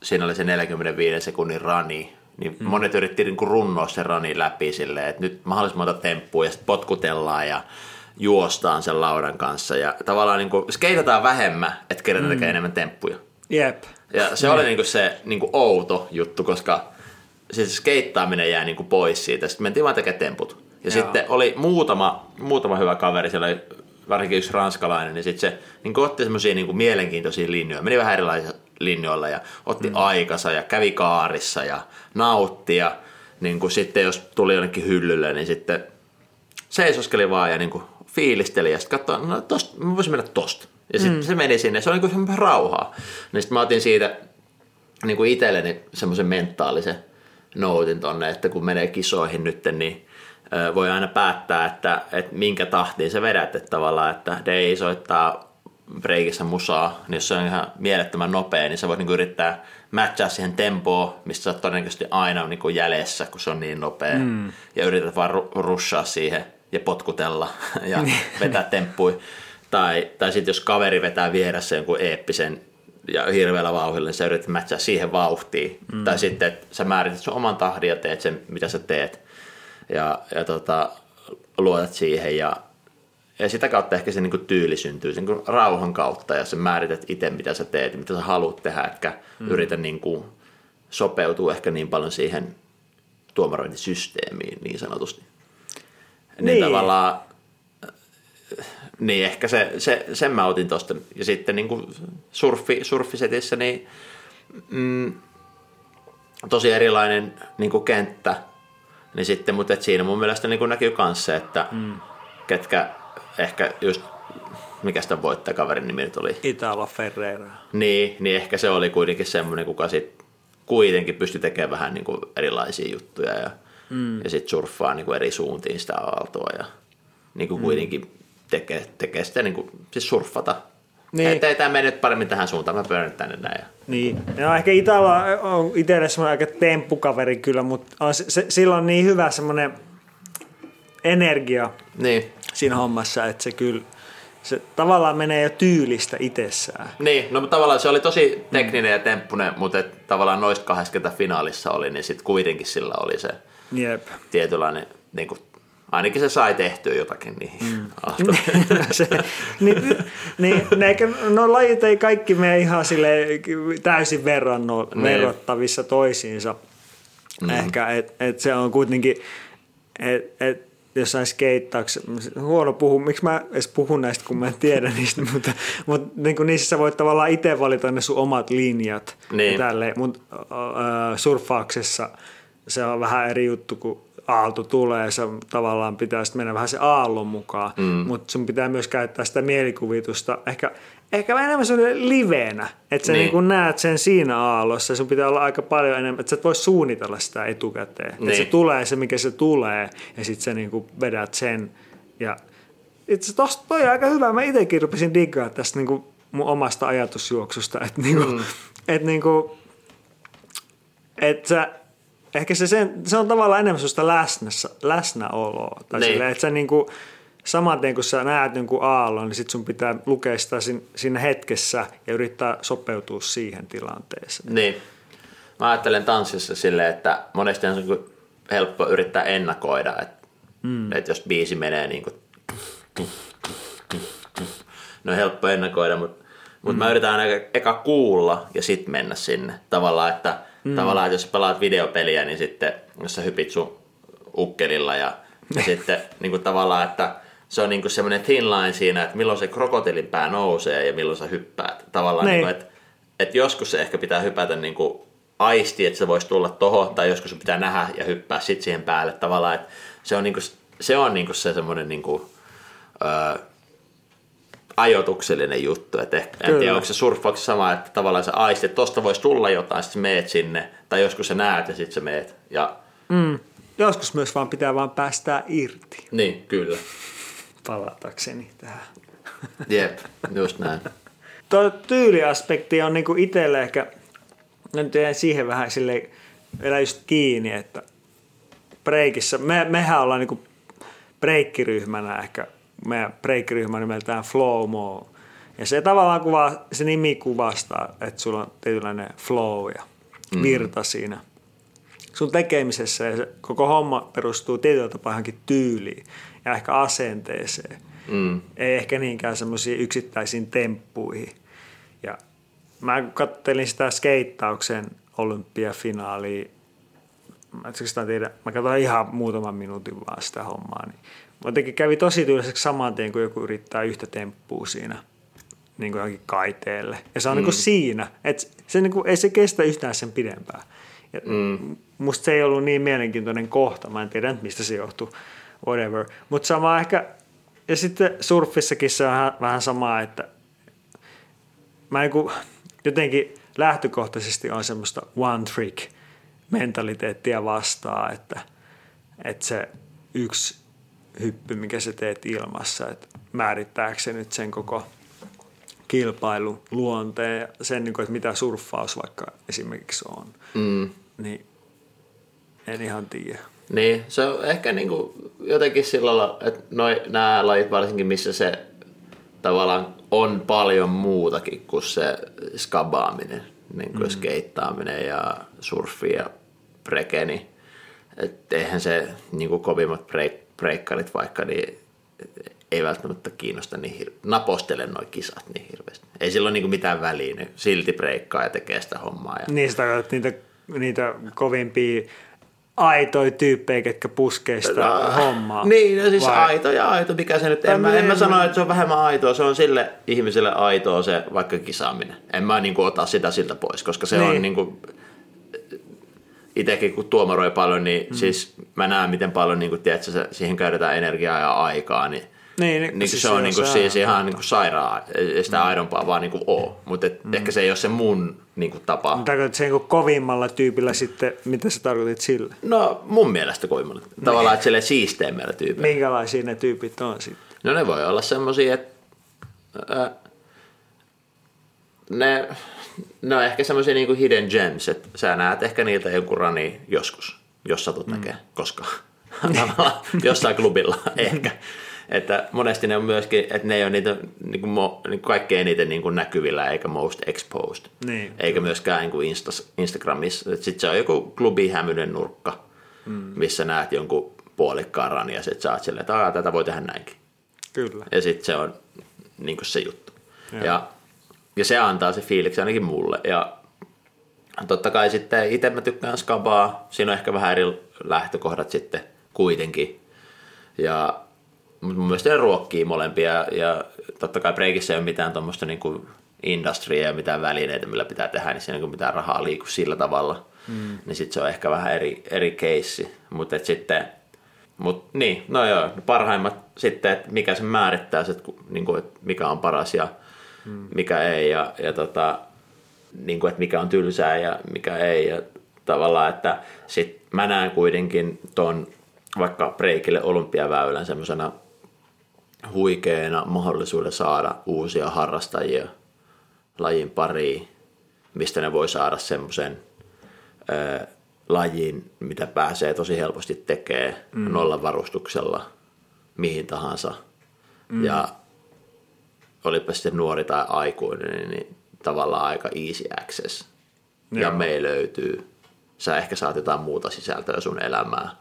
siinä oli se 45 sekunnin rani, niin mm. monet yritti niin runnoa sen rani läpi silleen, että nyt mahdollisimman monta temppua ja sitten potkutellaan ja juostaan sen laudan kanssa ja tavallaan niin kuin skeitataan vähemmän, että kerätään mm. tekee enemmän temppuja. Jep. Ja se oli niinku se niinku outo juttu, koska siis skeittaaminen jää niinku pois siitä. Sitten mentiin vaan tekemään temput. Ja Joo. sitten oli muutama, muutama hyvä kaveri, siellä oli varsinkin yksi ranskalainen, niin sitten se niin otti semmoisia niin mielenkiintoisia linjoja. Meni vähän erilaisilla linjoilla ja otti mm. aikansa ja kävi kaarissa ja nautti. Ja niin kuin sitten jos tuli jonnekin hyllylle, niin sitten seisoskeli vaan ja niin kuin fiilisteli ja sitten katsoi, no tosta, mä voisin mennä tosta. Ja sitten mm. se meni sinne, se oli niin kuin rauhaa. Niin sitten mä otin siitä niin kuin itselleni semmoisen mentaalisen noutin tonne, että kun menee kisoihin nyt, niin voi aina päättää, että, että minkä tahtiin sä vedät, että tavallaan, että Dei soittaa breikissä musaa, niin jos se on ihan mielettömän nopea, niin sä voit niinku yrittää matchaa siihen tempoon, mistä sä oot todennäköisesti aina niinku jäljessä, kun se on niin nopea, mm. ja yrität vaan ru- rushaa siihen ja potkutella *laughs* ja vetää temppui. Tai, tai sitten jos kaveri vetää vieressä jonkun eeppisen ja hirveällä vauhdilla, niin sä yrität matchaa siihen vauhtiin. Mm. Tai sitten, että sä määrität sun oman tahdin ja teet sen, mitä sä teet. Ja, ja tota, luotat siihen ja, ja sitä kautta ehkä se niinku tyyli syntyy sen niinku rauhan kautta ja sä määrität itse, mitä sä teet mitä sä haluat tehdä, etkä mm. yritä niinku sopeutua ehkä niin paljon siihen tuomarointisysteemiin niin sanotusti. Niin, Niin. tavallaan niin, ehkä se, se, sen mä otin tosta. Ja sitten niin kuin surfi, surfisetissä, niin mm, tosi erilainen niin kuin kenttä. Niin sitten, mutta et siinä mun mielestä niin kuin näkyy myös se, että mm. ketkä ehkä just, mikä sitä voittajakaverin nimi nyt oli? Italo Ferreira. Niin, niin ehkä se oli kuitenkin semmoinen, kuka sit kuitenkin pystyi tekemään vähän niin kuin erilaisia juttuja ja, mm. ja sitten surffaa niin kuin eri suuntiin sitä aaltoa ja niin kuin mm. kuitenkin tekee, tekee sitä niin kuin, siis surffata. Niin. Että ei tämä mene nyt paremmin tähän suuntaan, mä pyörän tänne näin. Niin, no ehkä Italo on itselle semmoinen aika temppukaveri kyllä, mutta on se, se, sillä on niin hyvä semmoinen energia Niin. siinä hommassa, että se kyllä se tavallaan menee jo tyylistä itsessään. Niin, no tavallaan se oli tosi tekninen ja temppunen, mutta et tavallaan noista kahdesta, ketä finaalissa oli, niin sitten kuitenkin sillä oli se Jep. tietynlainen, niin kuin, ainakin se sai tehtyä jotakin niihin mm. *laughs* *laughs* se, niin, niin, ne, eikä, no lajit ei kaikki mene ihan sille täysin verranno, Niin. verrattavissa toisiinsa. Mm. Ehkä, että et se on kuitenkin, että et, jossain skeittauksessa, huono puhu, miksi mä edes puhun näistä, kun mä en tiedä *laughs* niistä, mutta, mutta niin kuin niissä sä voit tavallaan itse valita ne sun omat linjat. Niin. Ja tälleen, mutta äh, surffauksessa se on vähän eri juttu, kun aalto tulee, se tavallaan pitää sitten mennä vähän se aallon mukaan, mm. mutta sun pitää myös käyttää sitä mielikuvitusta, ehkä, ehkä enemmän sellainen liveenä, että sä Niin. niin. Niin näet sen siinä aallossa, sun pitää olla aika paljon enemmän, että sä et voi suunnitella sitä etukäteen, niin. että se Niin. tulee se, mikä se tulee, ja sitten sä niin vedät sen, ja itse tosta toi on aika hyvä, mä itsekin rupesin diggaa tästä niin kuin mun omasta ajatusjuoksusta, *laughs* että niin kuin, mm. että niin kuin, että sä, ehkä se, sen, se on tavallaan enemmän sellaista läsnässä, läsnäoloa. Tai Niin. niin. silleen, että sä niinku, saman tien kun sä näet jonkun aallon, niin sit sun pitää lukea sitä sin- siinä hetkessä ja yrittää sopeutua siihen tilanteeseen. Niin. Mä ajattelen tanssissa silleen, että monesti on helppo yrittää ennakoida, että, mm. että jos biisi menee niin kuin, no helppo ennakoida, mutta mut mm. mä yritän aina eka kuulla ja sitten mennä sinne. Tavallaan, että, mm. tavallaan, että jos pelaat videopeliä, niin sitten jos sä hypit sun ukkelilla ja, ja *laughs* sitten niin kuin tavallaan, että se on niin kuin semmoinen thin line siinä, että milloin se krokotiilin pää nousee ja milloin sä hyppäät. Tavallaan, Niin. niin kuin, että, että joskus se ehkä pitää hypätä niin kuin aisti, että se voisi tulla tohon, tai joskus sun pitää nähdä ja hyppää sit siihen päälle. Tavallaan, että se on, niin kuin, se, on niin kuin se semmoinen niin kuin, öö, ajoituksellinen juttu. Että ehkä, en tiedä, onko se surffauksessa sama, että tavallaan sä aistit, että tosta voisi tulla jotain, sitten meet sinne, tai joskus sä näet ja sitten sä meet. Ja, Mm. Joskus myös vaan pitää vaan päästää irti, niin, kyllä. Palatakseni tähän. Jep, just näin. *laughs* Tuo tyyliaspekti on niinku itselle ehkä, mä nyt jäin siihen vähän sille vielä just kiinni, että breikissä, me, mehän ollaan niinku breikkiryhmänä ehkä, meidän breikkiryhmä nimeltään Flow Mo. Ja se tavallaan kuvaa, se nimi kuvastaa, että sulla on tietynlainen flow ja virta siinä sun tekemisessä ja se koko homma perustuu tietyllä tapaa johonkin tyyliin ja ehkä asenteeseen. Mm. Ei ehkä niinkään semmoisiin yksittäisiin temppuihin. Ja mä kattelin sitä skeittauksen olympiafinaalia, mä en tiedä, mä katsoin ihan muutaman minuutin vaan sitä hommaa, niin jotenkin kävi tosi tyyliseksi saman tien, kun joku yrittää yhtä temppua siinä niin kuin johonkin kaiteelle. Ja se on mm. niin kuin siinä, että se niin kuin, ei se kestä yhtään sen pidempään. Ja mm. Musta se ei ollut niin mielenkiintoinen kohta, mä en tiedä mistä se johtuu, whatever. Mutta sama ehkä, ja sitten surfissakin se on vähän, vähän sama, että mä niin kuin, jotenkin lähtökohtaisesti on semmoista one trick mentaliteettia vastaan, että, että se yksi hyppy, mikä sä teet ilmassa, että määrittääkö se nyt sen koko kilpailun luonteen ja sen, niin kuin, että mitä surffaus vaikka esimerkiksi on. Mm. Niin en ihan tiedä. Niin, se on ehkä niinku jotenkin sillä lailla, että noi, nämä lajit varsinkin, missä se tavallaan on paljon muutakin kuin se skabaaminen, niin kuin mm. skeittaaminen ja surfi ja breke, niin et eihän se niin kuin kovimmat break, breikkarit vaikka, niin ei välttämättä kiinnosta niin hir- napostele noin kisat niin hirveästi. Ei sillä ole niin kuin mitään väliä, ne silti breikkaa ja tekee sitä hommaa. Ja... Niistä niitä, niitä kovimpia aitoja tyyppejä, ketkä puskee sitä hommaa. Niin, no siis Vai- aito ja aito, mikä se nyt, en mä, en mä sano, että se on vähemmän aitoa, se on sille ihmiselle aitoa se vaikka kisaaminen. En mä niin kuin, ota sitä siltä pois, koska se Niin. on niin kuin, itekin kun tuomaroi paljon, niin mm. siis mä näen miten paljon niin kuin, tiedätkö, se, siihen käytetään energiaa ja aikaa, niin Niin, niin siis se on niin kuin, se siis ihan niin kuin sairaan, ei sitä aidompaa vaan niin kuin oo. Mutta mm. ehkä se ei ole se mun niin kuin tapa. Tarkoitat sen niin kovimmalla tyypillä sitten, mitä sä tarkoitit sillä? No mun mielestä koimmalla. Tavallaan, että sille siisteimmällä tyypillä. Minkälaisia ne tyypit on sitten? No ne voi olla semmosia, että ää, ne, ne on ehkä semmosia niinku hidden gems, että sä näet ehkä niiltä joku rani joskus, jos satut mm. näkee koskaan. *laughs* Jossain klubilla *laughs* ehkä. Että monesti ne on myöskin, että ne ei ole niitä niin kuin, mo, niin kuin kaikkein eniten niin kuin näkyvillä eikä most exposed. Niin. Eikä myöskään niin kuin Instas, Instagramissa. Sitten se on joku klubi hämyinen nurkka, mm. missä näet jonkun puolikkaan ran ja sitten sä oot silleen, että "Aa, tätä voi tehdä näinkin. Kyllä. Ja sitten se on niin kuin se juttu. Ja, ja se antaa se fiiliksi ainakin mulle. Ja totta kai sitten itse mä tykkään skabaa. Siinä on ehkä vähän eri lähtökohdat sitten kuitenkin. Ja mutta mun mielestä ne ruokkii molempia. Ja totta kai breikissä ei ole mitään tuommoista niin industria ja mitään välineitä, millä pitää tehdä, niin siinä ei niin mitään rahaa liiku sillä tavalla. Mm. Niin sitten se on ehkä vähän eri, eri keissi. Mutta sitten Mut niin, no joo, parhaimmat sitten, että mikä se määrittää, se, että, niin kuin, että mikä on paras ja mm. mikä ei ja, ja tota, niin kuin, että mikä on tylsää ja mikä ei ja tavallaan, että sit mä näen kuitenkin ton vaikka breikille olympiaväylän semmoisena huikeena mahdollisuuden saada uusia harrastajia lajin pariin, mistä ne voi saada semmoisen lajin, mitä pääsee tosi helposti tekemään mm. nollavarustuksella mihin tahansa. Mm. Ja olipa sitten nuori tai aikuinen, niin tavallaan aika easy access. Joo. Ja me löytyy. Sä ehkä saat jotain muuta sisältöä sun elämään,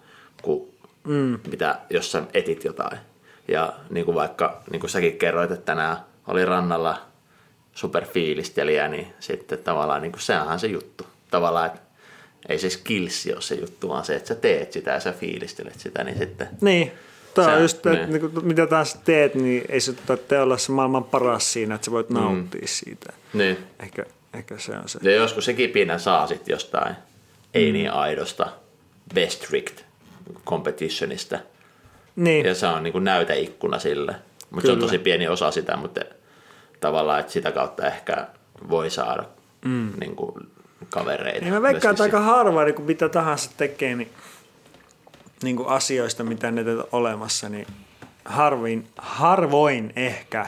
kuin mm. mitä, jos sä etit jotain. Ja niin kuin vaikka, niin kuin säkin kerroit, että tänään oli rannalla superfiilistelijä, niin sitten tavallaan niin kuin sehän on se juttu. Tavallaan, että ei se skillsi ole se juttu, vaan se, että sä teet sitä ja sä fiilistelet sitä, niin sitten Niin. Tämä on just, että niin. niin. mitä taas teet, niin ei se tarvitse olla se maailman paras siinä, että sä voit nauttia siitä. niin. Ehkä, ehkä se on se. Ja joskus se kipinä saa sitten jostain ei niin aidosta best tricked competitionista. Niin, Ja se on niin kuin näyteikkuna sille. Mutta se on tosi pieni osa sitä, mutta tavallaan, että sitä kautta ehkä voi saada mm. niin kuin kavereita. Niin mä veikkaan, että aika harva niin kuin mitä tahansa tekee, niin, niin kuin asioista, mitä ne on olemassa, niin harvin, harvoin ehkä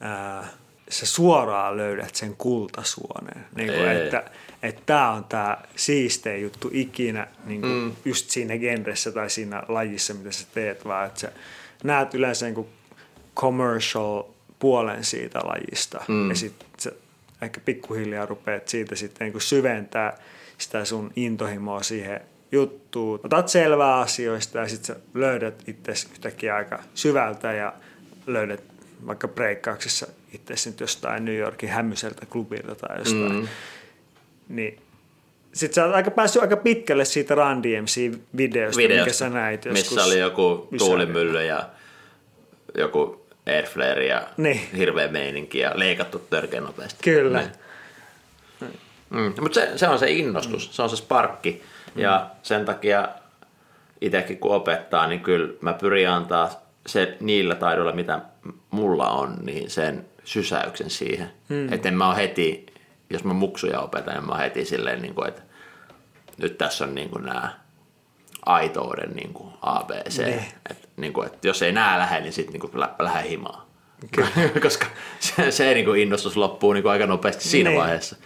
ää, sä suoraan löydät sen kultasuoneen. Niin kuin, Ei. että että tämä on tämä siistein juttu ikinä niin kuin mm. just siinä genressä tai siinä lajissa, mitä sä teet, vaan että sä näet yleensä niin kuin commercial puolen siitä lajista mm. ja sitten sä ehkä pikkuhiljaa rupeat siitä sitten niin kuin syventää sitä sun intohimoa siihen juttuun. Otat selvää asioista ja sitten sä löydät itse yhtäkkiä aika syvältä ja löydät vaikka breikkauksessa itse nyt jostain New Yorkin hämmöiseltä klubilta tai jostain. Mm. Niin sitten sä oot aika päässyt aika pitkälle siitä Run DMC-videosta, videosta, sä näit joskus. missä oli joku tuulimylly ja joku airflare ja Niin. hirveä meininki ja leikattu törkeän nopeasti. Kyllä. Niin. Mm. Mutta se, se on se innostus, mm. se on se sparkki. Mm. Ja sen takia itsekin kun opettaa, niin kyllä mä pyrin antaa se niillä taidoilla, mitä mulla on, niin sen sysäyksen siihen. Mm. Että en mä ole heti, jos mä muksuja opetan, niin mä heti silleen, niin kuin, että nyt tässä on niin kuin nämä aitouden niin kuin ABC. Niin. Et, niin kuin, että jos ei nää lähde, niin sitten niin lä- lähde himaan. *laughs* Koska se, se niin kuin innostus loppuu niin kuin aika nopeasti siinä Niin. vaiheessa.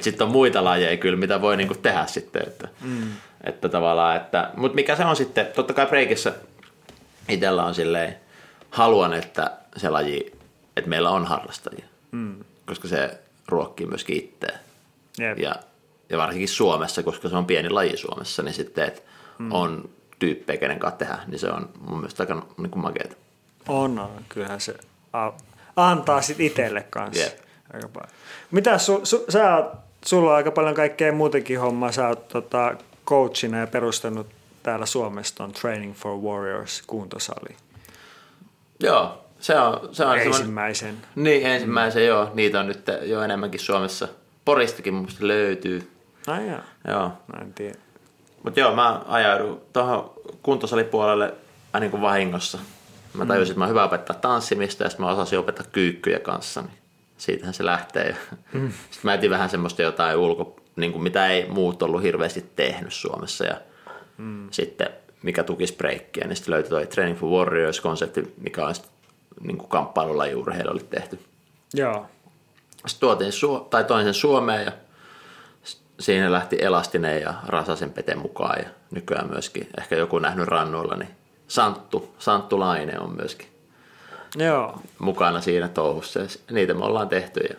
Sitten on muita lajeja kyllä, mitä voi niin kuin tehdä sitten. Että, mm. että tavallaan, että, mutta mikä se on sitten, totta kai breikissä itsellä on silleen, haluan, että se laji, että meillä on harrastajia. Mm. Koska se ruokkii myöskin itseä. Jep. Ja, ja varsinkin Suomessa, koska se on pieni laji Suomessa, niin sitten, että mm. on tyyppejä, kenen kanssa tehdä, niin se on mun mielestä aika niin kuin makeeta. On, on. Kyllähän se a- antaa sit itselle kanssa. Jep. Aika paljon. Mitä su, su, sä oot, sulla on aika paljon kaikkea muutenkin hommaa. Sä oot tota, coachina ja perustanut täällä Suomessa ton Training for Warriors kuntosali. Joo, se on, se on semmoinen, Ensimmäisen. niin ensimmäisen joo, niitä on nyt jo enemmänkin Suomessa. Poristakin mun löytyy. Ai joo. Joo, Mä en tiedä. mutta joo, mä ajaudun tuohon kuntosalipuolelle aina niin kuin vahingossa. Mä tajusin, että mä hyvä opettaa tanssimista ja sitten mä osasin opettaa kyykkyjä kanssa. Niin siitähän se lähtee. *laughs* Mm. Sitten mä etin vähän semmoista jotain ulko, niin kuin mitä ei muut ollut hirveästi tehnyt Suomessa. Ja mm. sitten mikä tukisi breikkiä, niin sitten löytyi toi Training for Warriors-konsepti, mikä on niin kuin kamppailulajiurheilijoille tehty. Joo. Sitten tuotiin, tai toin sen Suomeen ja siinä lähti Elastinen ja Rasasen Pete mukaan ja nykyään myöskin, ehkä joku nähnyt rannoilla, niin Santtu, Santtu Laine on myöskin Joo. mukana siinä touhussa. Ja niitä me ollaan tehty ja,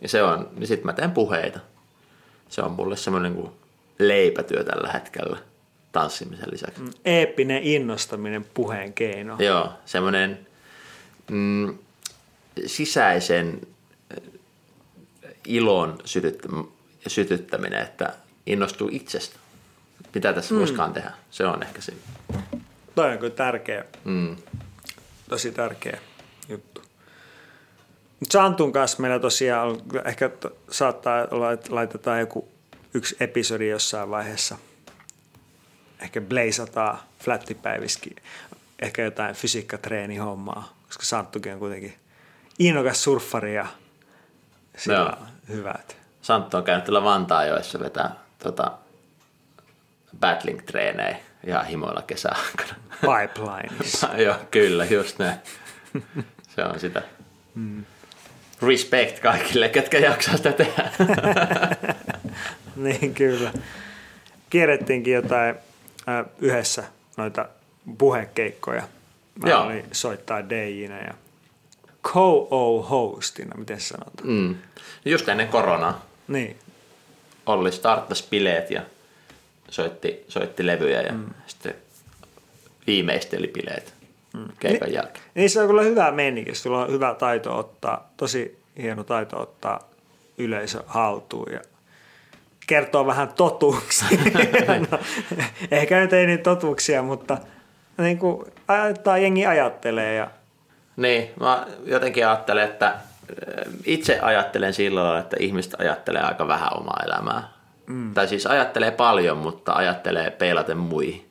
ja se on, niin sitten mä teen puheita. Se on mulle semmoinen kuin leipätyö tällä hetkellä tanssimisen lisäksi. Mm, eeppinen innostaminen puheen keino. Joo, semmoinen mm, sisäisen ilon sytyttäminen, että innostuu itsestä. Mitä tässä mm. voisikaan tehdä? Se on ehkä se. Toi on kyllä tärkeä. Mm. Tosi tärkeä juttu. Santun kanssa meillä tosiaan ehkä saattaa olla, että laitetaan joku yksi episodi jossain vaiheessa. Ehkä blazataan flättipäiviskin. Ehkä jotain fysiikkatreeni-hommaa, koska Santtukin on kuitenkin innokas surffari ja sillä on hyvät. Santtu on käynyt tuolla Vantaajoessa vetää tota, battling-treenejä ihan himoilla kesäaikana. Pipelines. *laughs* Joo, kyllä, just näin. Se on sitä. Mm. Respect kaikille, ketkä jaksaa sitä tehdä. *laughs* niin, kyllä. Kierrettiinkin jotain äh, yhdessä noita puhekeikkoja. Mä Joo. olin soittaa DJnä ja co-hostina, miten se sanotaan? Mm. Just ennen koronaa. Niin. Olli starttasi bileet ja soitti, soitti levyjä ja mm. sitten viimeisteli bileet mm. keikan niin, jälkeen. Niin se on kyllä hyvä meininki, sulla on hyvä taito ottaa, tosi hieno taito ottaa yleisö haltuun ja kertoo vähän totuuksia. *laughs* *laughs* no, ehkä nyt ei niin totuuksia, mutta niin kuin, tai jengi ajattelee. Ja... Niin, mä jotenkin ajattelen, että itse ajattelen sillä lailla, että ihmiset ajattelee aika vähän omaa elämää. Mm. Tai siis ajattelee paljon, mutta ajattelee peilaten muihin.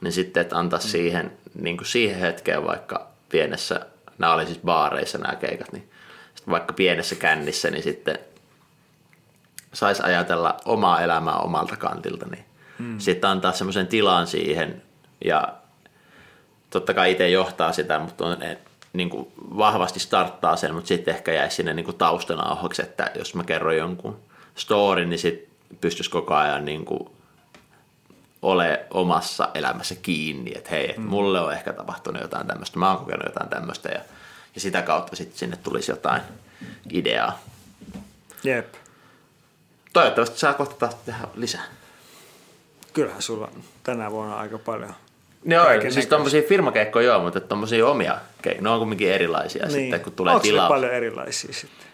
Niin sitten, että antaa mm. siihen, niin kuin siihen hetkeen vaikka pienessä, nämä oli siis baareissa nämä keikat, niin vaikka pienessä kännissä, niin sitten saisi ajatella omaa elämää omalta kantilta, niin mm. sitten antaa semmoisen tilan siihen ja totta kai itse johtaa sitä, mutta on, niin kuin vahvasti starttaa sen, mutta sitten ehkä jäisi sinne niin kuin taustanauhaksi, että jos mä kerron jonkun storin, niin sitten pystyisi koko ajan niin kuin ole omassa elämässä kiinni, että hei, että mm. mulle on ehkä tapahtunut jotain tämmöistä, mä oon kokenut jotain tämmöistä ja, ja sitä kautta sitten sinne tulisi jotain ideaa. Jep. Toivottavasti saa kohta taas tehdä lisää. Kyllähän sulla tänä vuonna aika paljon Joo, siis tuommoisia firmakeikkoja joo, mutta tuommoisia omia keikkoja, ne on kuitenkin erilaisia niin. sitten, kun tulee Onko tilaus. paljon erilaisia sitten?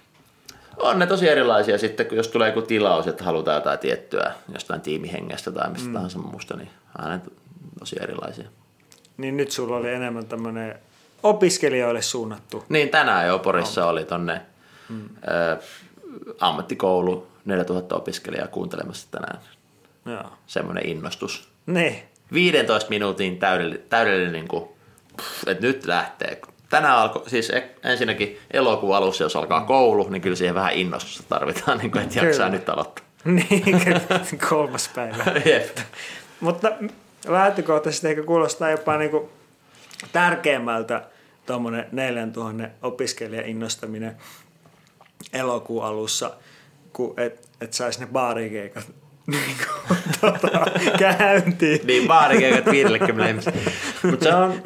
On ne tosi erilaisia sitten, kun jos tulee joku tilaus, että halutaan jotain tiettyä jostain tiimihengestä tai mistä mm. tahansa muusta, niin aina tosi erilaisia. Niin nyt sulla oli enemmän tämmöinen opiskelijoille suunnattu. Niin, tänään jo Porissa oli tonne mm. ä, ammattikoulu, 4000 opiskelijaa kuuntelemassa tänään. Joo. Semmoinen innostus. Niin. 15 minuutin täydellinen, täydellinen niin kuin, että nyt lähtee. Tänään alkoi, siis e- ensinnäkin elokuun alussa, jos alkaa koulu, niin kyllä siihen vähän innostusta tarvitaan, niin kuin, että jaksaa nyt aloittaa. *laughs* niin, kolmas päivä. *laughs* Jep. Mutta lähtökohtaisesti ehkä kuulostaa jopa niin kuin tärkeämmältä tuommoinen 4000 opiskelijan innostaminen elokuun alussa, että et saisi ne baarikeikat niin kuin, tota, käyntiin. niin, baarikeikat 50 Mutta se on,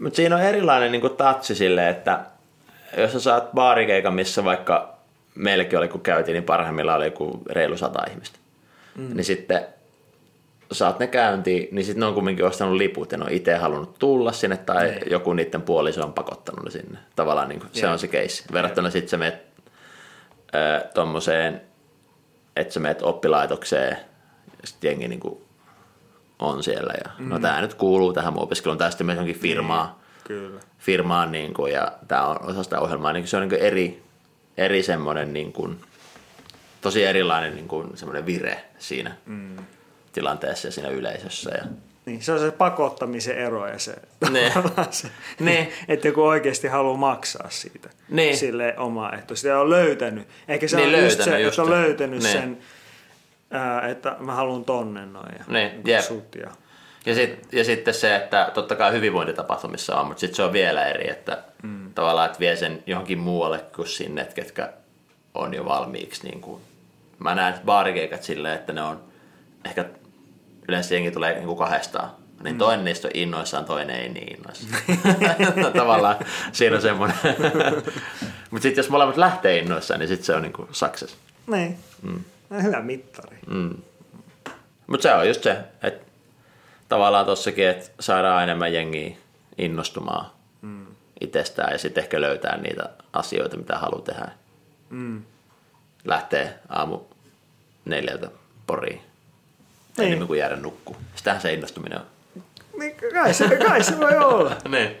mutta siinä on erilainen niin tatsi sille, että jos sä saat baarikeikan, missä vaikka meilläkin oli, kun käytiin, niin parhaimmillaan oli joku reilu sata ihmistä. Mm. Niin sitten saat ne käyntiin, niin sitten ne on kumminkin ostanut liput ja ne on itse halunnut tulla sinne tai ne. Niin. joku niiden puoliso on pakottanut ne sinne. Tavallaan niin kuin, se on se case. Verrattuna sitten se menet tuommoiseen, että sä menet oppilaitokseen ja sitten jengi niin kuin on siellä. Ja, mm. No tämä nyt kuuluu tähän mun opiskeluun, tästä myös jonkin firmaa. Niin, kyllä. Firmaan niin kuin, ja tämä on osa sitä ohjelmaa. Niin se on niin kuin eri, eri semmoinen niin kuin, tosi erilainen niin kuin semmoinen vire siinä mm. tilanteessa ja siinä yleisössä. Ja, Niin, se on se pakottamisen ero ja se, Ne. *laughs* se Ne. että joku oikeasti haluaa maksaa siitä Ne. sille oma ehto. Sitä on löytänyt. Ehkä se Niin, on just löytänyt se, just että on löytänyt Ne. sen, ää, että mä haluan tonne noin ja Ne, jep. sut ja Ja, sit, ja sitten se, että totta kai hyvinvointitapahtumissa on, mutta sitten se on vielä eri, että mm. tavallaan että vie sen johonkin muualle kuin sinne, että ketkä on jo valmiiksi. Niin kuin, mä näen baarikeikat silleen, että ne on ehkä yleensä jengi tulee niin kuin kahdestaan. Niin Mm. toinen niistä on innoissaan, toinen ei niin innoissaan. *laughs* Tavallaan siinä on semmoinen. *laughs* Mutta sitten jos molemmat lähtee innoissaan, niin sitten se on niin kuin success. niin. Mm. Hyvä mittari. Mutta se on just se, että tavallaan tossakin, että saadaan enemmän jengiä innostumaan mm. itsestään ja sitten ehkä löytää niitä asioita, mitä haluaa tehdä. Mm. Lähtee aamu neljältä poriin. Niin. Enemmän kuin jäädä nukkuu. Sitähän se innostuminen on. Niin, kai, se, kai se voi olla. *laughs* Niin.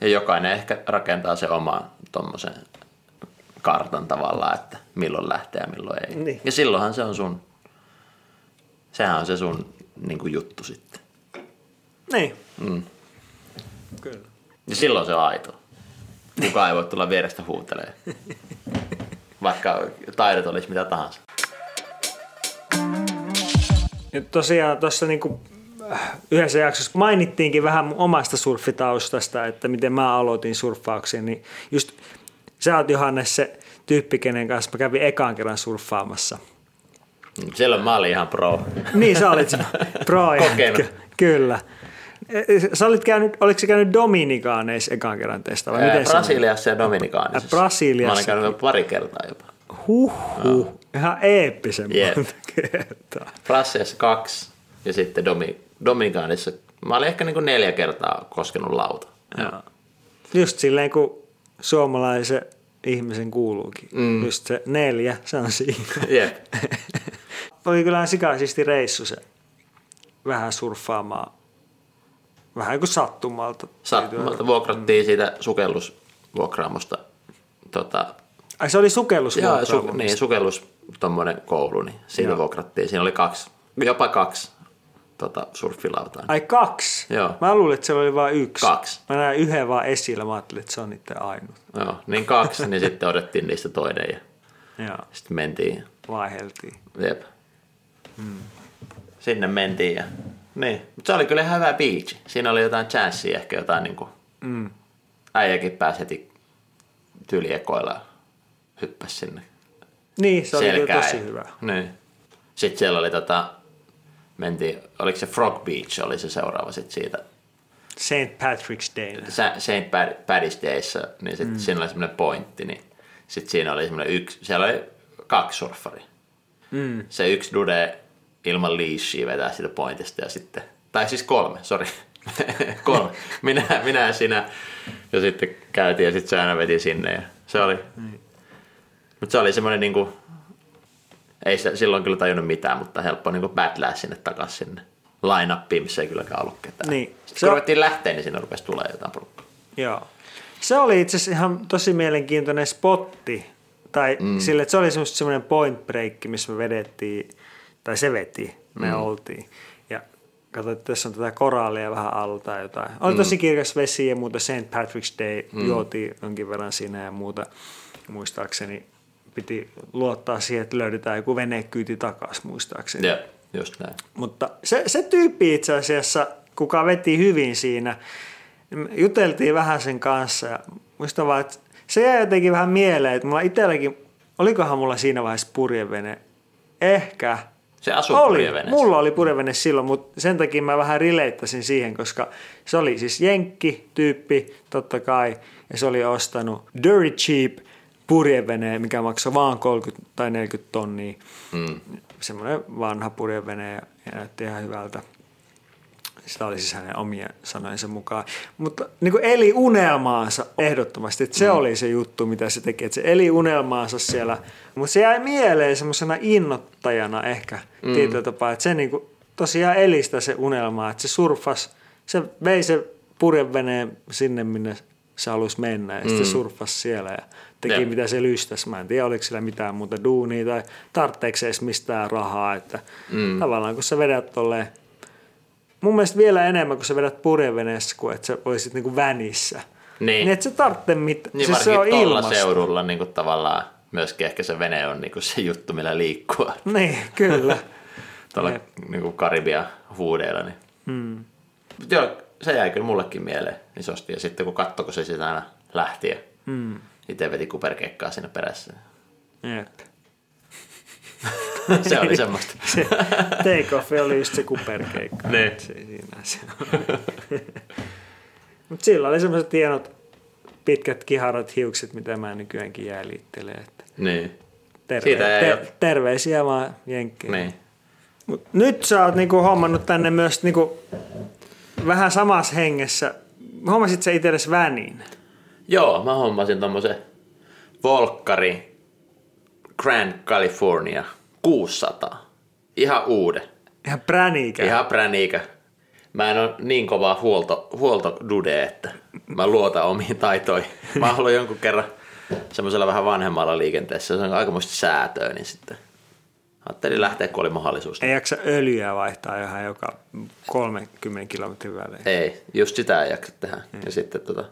Ja jokainen ehkä rakentaa se oman tommosen kartan tavallaan, että milloin lähtee ja milloin ei. Niin. Ja silloinhan se on sun, sehän on se sun niin kuin juttu sitten. Niin. Mm. Kyllä. Ja silloin se on aito. Kukaan ei voi tulla vierestä huutelee. *laughs* Vaikka taidot olisi mitä tahansa. Ja tosiaan tuossa niinku äh, yhdessä jaksossa mainittiinkin vähän omasta surfitaustasta, että miten mä aloitin surffauksen, niin just sä oot Johannes se tyyppi, kenen kanssa mä kävin ekaan kerran surffaamassa. Silloin mä olin ihan pro. Niin, sä olit se pro. *laughs* Kokenut. Ky- Kyllä. E, Sä olit käynyt, oliko sä käynyt Dominikaaneissa ekan kerran testa vai Ää, miten? Brasiliassa ja Dominikaanissa. Brasiliassa. Mä olen käynyt pari kertaa jopa. Huhhuh. Ihan eeppisen Jep. monta *laughs* kertaa. Brasiliassa kaksi ja sitten Domi, Dominikaanissa. Mä olin ehkä niin kuin neljä kertaa koskenut lauta. Joo. Just silleen, kun suomalaisen ihmisen kuuluukin. Mm. Just se neljä, se on siinä. *laughs* Jep. *laughs* Oli kyllä sikaisisti reissu se vähän surffaamaan. Vähän kuin sattumalta. Sattumalta vuokrattiin siitä sukellusvuokraamosta tota, Ai se oli sukellus Joo, su, niin, sukellus tommonen koulu, niin siitä Joo. vuokrattiin. Siinä oli kaksi, jopa kaksi tota, surffilautaa. Ai kaksi? Joo. Mä luulin, että siellä oli vain yksi. Kaksi. Mä näin yhden vaan esillä, mä ajattelin, että se on niiden ainut. Joo, niin kaksi, niin sitten otettiin niistä toinen ja Joo, sitten mentiin. vaiheltiin. Jep. Sinne mentiin ja niin. Mutta se oli kyllä ihan hyvä beach. Siinä oli jotain chanssia, ehkä jotain niinku, Mm. äijäkin pääsi heti tyliekoilla hyppäsi sinne Niin, se oli kyllä tosi hyvä. Niin. Sitten siellä oli tota, mentiin, oliko se Frog Beach oli se seuraava sitten siitä. St. Patrick's Day. St. Paddy's Dayssä, niin sit mm. siinä oli semmoinen pointti, niin sitten siinä oli semmoinen yksi, siellä oli kaksi surffari. Mm. Se yksi dude ilman leashia vetää siitä pointista ja sitten, tai siis kolme, sori. *laughs* kolme. Minä, minä ja sinä. Ja sitten käytiin ja sitten se aina veti sinne ja se oli. Niin. Mutta se oli semmoinen niinku, ei se silloin kyllä tajunnut mitään, mutta helppo niinku battlää sinne takaisin sinne line-upiin, missä ei kylläkään ollut ketään. Niin. Sitten Se kun ruvettiin lähteä, niin siinä rupesi tulemaan jotain porukkaa. Joo. Se oli itse asiassa ihan tosi mielenkiintoinen spotti. Tai mm. sille, että se oli semmoinen point break, missä me vedettiin, tai se veti, me mm. oltiin. Ja katsoin, että tässä on tätä koraalia vähän alla tai jotain. Oli tosi kirkas vesi ja muuta St. Patrick's Day, mm. juotiin jonkin verran siinä ja muuta. Muistaakseni piti luottaa siihen, että löydetään joku venekyyti takaisin muistaakseni. Joo, just näin. Mutta se, se tyyppi itse asiassa, kuka veti hyvin siinä, juteltiin vähän sen kanssa ja muista vaan, että se jäi jotenkin vähän mieleen, että mulla itselläkin, olikohan mulla siinä vaiheessa purjevene? Ehkä. Se asuu oli, purjeveneessä. mulla oli purjevene silloin, mutta sen takia mä vähän rileittäsin siihen, koska se oli siis jenkki tyyppi, totta kai, ja se oli ostanut Dirty Cheap purjevene, mikä maksoi vaan 30 tai 40 tonnia Mm. semmoinen vanha purjevene ja, ja näytti ihan hyvältä. Sitä oli siis hänen omien sanojensa mukaan. Mutta niin kuin eli unelmaansa ehdottomasti. Että se mm. oli se juttu, mitä se teki. Että se eli unelmaansa siellä. Mutta se jäi mieleen semmoisena innottajana ehkä mm. tietyllä tapaa. Että se niin kuin tosiaan eli sitä se unelmaa. Että se surfas, se vei se purjeveneen sinne, minne se halusi mennä. Ja mm. sitten surfasi siellä ja teki Jep. mitä se lystäs. Mä en tiedä, oliko sillä mitään muuta duunia tai tarvitseeko se edes mistään rahaa. Että mm. Tavallaan kun sä vedät tolleen mun mielestä vielä enemmän, kun sä vedät purjeveneessä, kuin että sä olisit niinku vänissä. Niin. Niin et sä tarvitse mitään. Niin siis se on ilmasta. seudulla niin kuin tavallaan myöskin ehkä se vene on niin kuin se juttu, millä liikkua. Niin, kyllä. *laughs* Tuolla Jep. niin kuin Karibian huudeilla. Niin. Mut joo, se jäi kyllä mullekin mieleen isosti. Ja sitten kun katsoi, kun se sitä aina lähti ja Hmm. itse veti kuperkeikkaa siinä perässä. Jep. *laughs* se oli semmoista. *laughs* Se take off oli just se kuperkeikka. Niin. Se, siinä se Mutta sillä oli semmoiset hienot pitkät kiharat hiukset, mitä mä nykyäänkin jääliittelen. Että niin. terve, Siitä jäi ter, jo- terveisiä vaan jenkkeihin. niin. Mut nyt sä oot niinku hommannut tänne myös niinku vähän samassa hengessä. Hommasit sä itsellesi vänin? Joo, mä hommasin tommosen Volkkari Grand California 600. Ihan uuden. Ihan präniikä. Ihan präniikä. Mä en ole niin kovaa huolto, huoltodude, että mä luotan omiin taitoihin. Mä ollut jonkun kerran semmoisella vähän vanhemmalla liikenteessä, se on aikamoista säätöä, niin sitten ajattelin lähteä, kun oli mahdollisuus. Ei jaksa öljyä vaihtaa johon joka 30 kilometrin välein. Ei, just sitä ei jaksa tehdä. Ja sitten tota,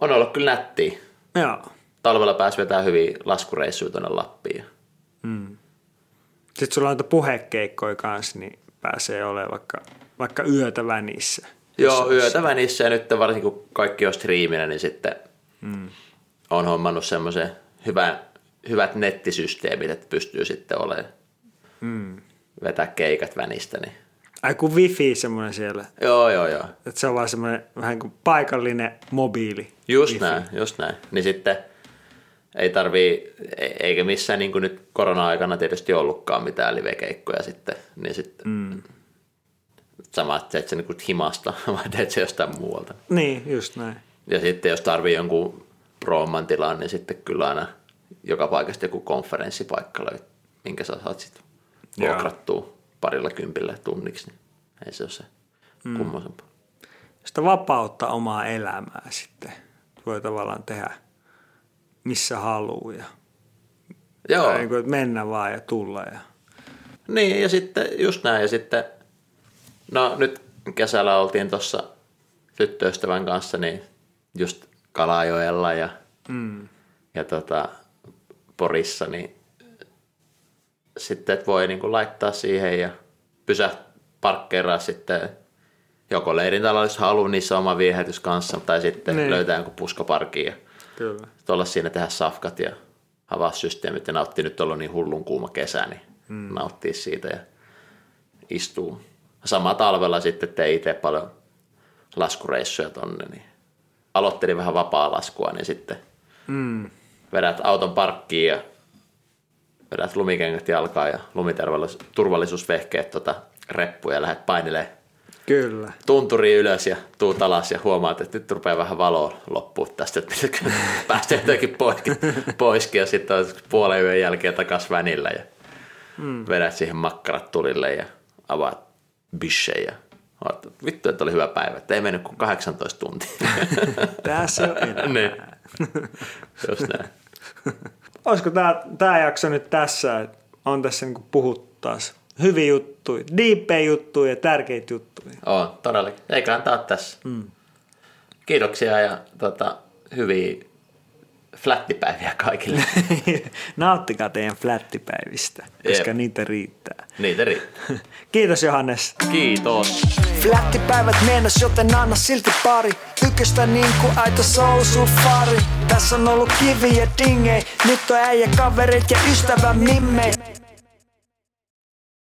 on ollut kyllä nättiä. Joo. Talvella pääsi vetämään hyvin laskureissuja tuonne Lappiin. Sitten sulla on noita puhekeikkoja kanssa, niin pääsee olemaan vaikka, vaikka yötä vänissä. Joo, yötä vänissä ja nyt varsinkin kun kaikki on striiminä, niin sitten mm. on hommannut semmoisen hyvän, hyvät nettisysteemit, että pystyy sitten olemaan mm. vetää keikat vänistä. Niin. Ai kun wifi semmoinen siellä. Joo, joo, joo. Että se on vaan semmoinen vähän kuin paikallinen mobiili. Just wifi. näin, just näin. Niin sitten ei tarvii, e- eikä missään niin kuin nyt korona-aikana tietysti ollutkaan mitään livekeikkoja sitten, niin sitten mm. sama, että teet se niin himasta *laughs* vai teet se jostain muualta. Niin, just näin. Ja sitten jos tarvii jonkun prooman tilan, niin sitten kyllä aina joka paikasta joku konferenssipaikka minkä sä saat sitten vuokrattua parilla kympillä tunniksi, niin ei se ole se mm. kummosempaa. Sitä vapautta omaa elämää sitten. Voi tavallaan tehdä missä haluaa ja Joo, Tai niin kuin, että mennä vaan ja tulla. Ja... niin ja sitten just näin ja sitten, no nyt kesällä oltiin tuossa tyttöystävän kanssa, niin just Kalajoella ja, Mm. ja tota, Porissa, niin sitten et voi niinku laittaa siihen ja pysä parkkeeraa sitten joko leirintalo, jos haluaa, niissä on oma viehätys kanssa, tai sitten Niin. löytää jonkun puskaparkin ja Kyllä. olla siinä tehdä safkat ja avaa systeemit ja nauttii nyt ollut niin hullun kuuma kesä, niin mm. nauttii siitä ja istuu. Sama talvella sitten tein itse paljon laskureissuja tonne, niin aloittelin vähän vapaa laskua, niin sitten Mm. Vedät auton parkkiin ja vedät lumikengät jalkaan ja lumiturvallisuusvehkeet tota reppuja ja lähdet painelee Kyllä. tunturi ylös ja tuut alas ja huomaat, että nyt rupeaa vähän valoa loppua tästä, että pitäisikö *laughs* päästä jotenkin poikki, poiskin ja sitten on puolen yön jälkeen takas vänillä ja mm. vedät siihen makkarat tulille ja avaat bishen ja oot, vittu, että oli hyvä päivä, että ei mennyt kuin 18 tuntia. *laughs* Tässä on *laughs* enää. niin. Just näin. *laughs* Olisiko tämä, tämä jakso nyt tässä, että on tässä niin puhuttu taas hyviä juttuja, diippejä juttuja ja tärkeitä juttuja. On, todellakin. Eiköhän tämä ole tässä. Mm. Kiitoksia ja tota, hyviä flättipäiviä kaikille. *laughs* Nauttikaa teidän flättipäivistä, koska Jep. niitä riittää. Niitä riittää. *laughs* Kiitos Johannes. Kiitos. Flättipäivät meenas, joten anna silti pari Tyköstä niinku aito soul safari Tässä on ollut kiviä dingei. Nyt on äijä kaverit ja ystävä mimmei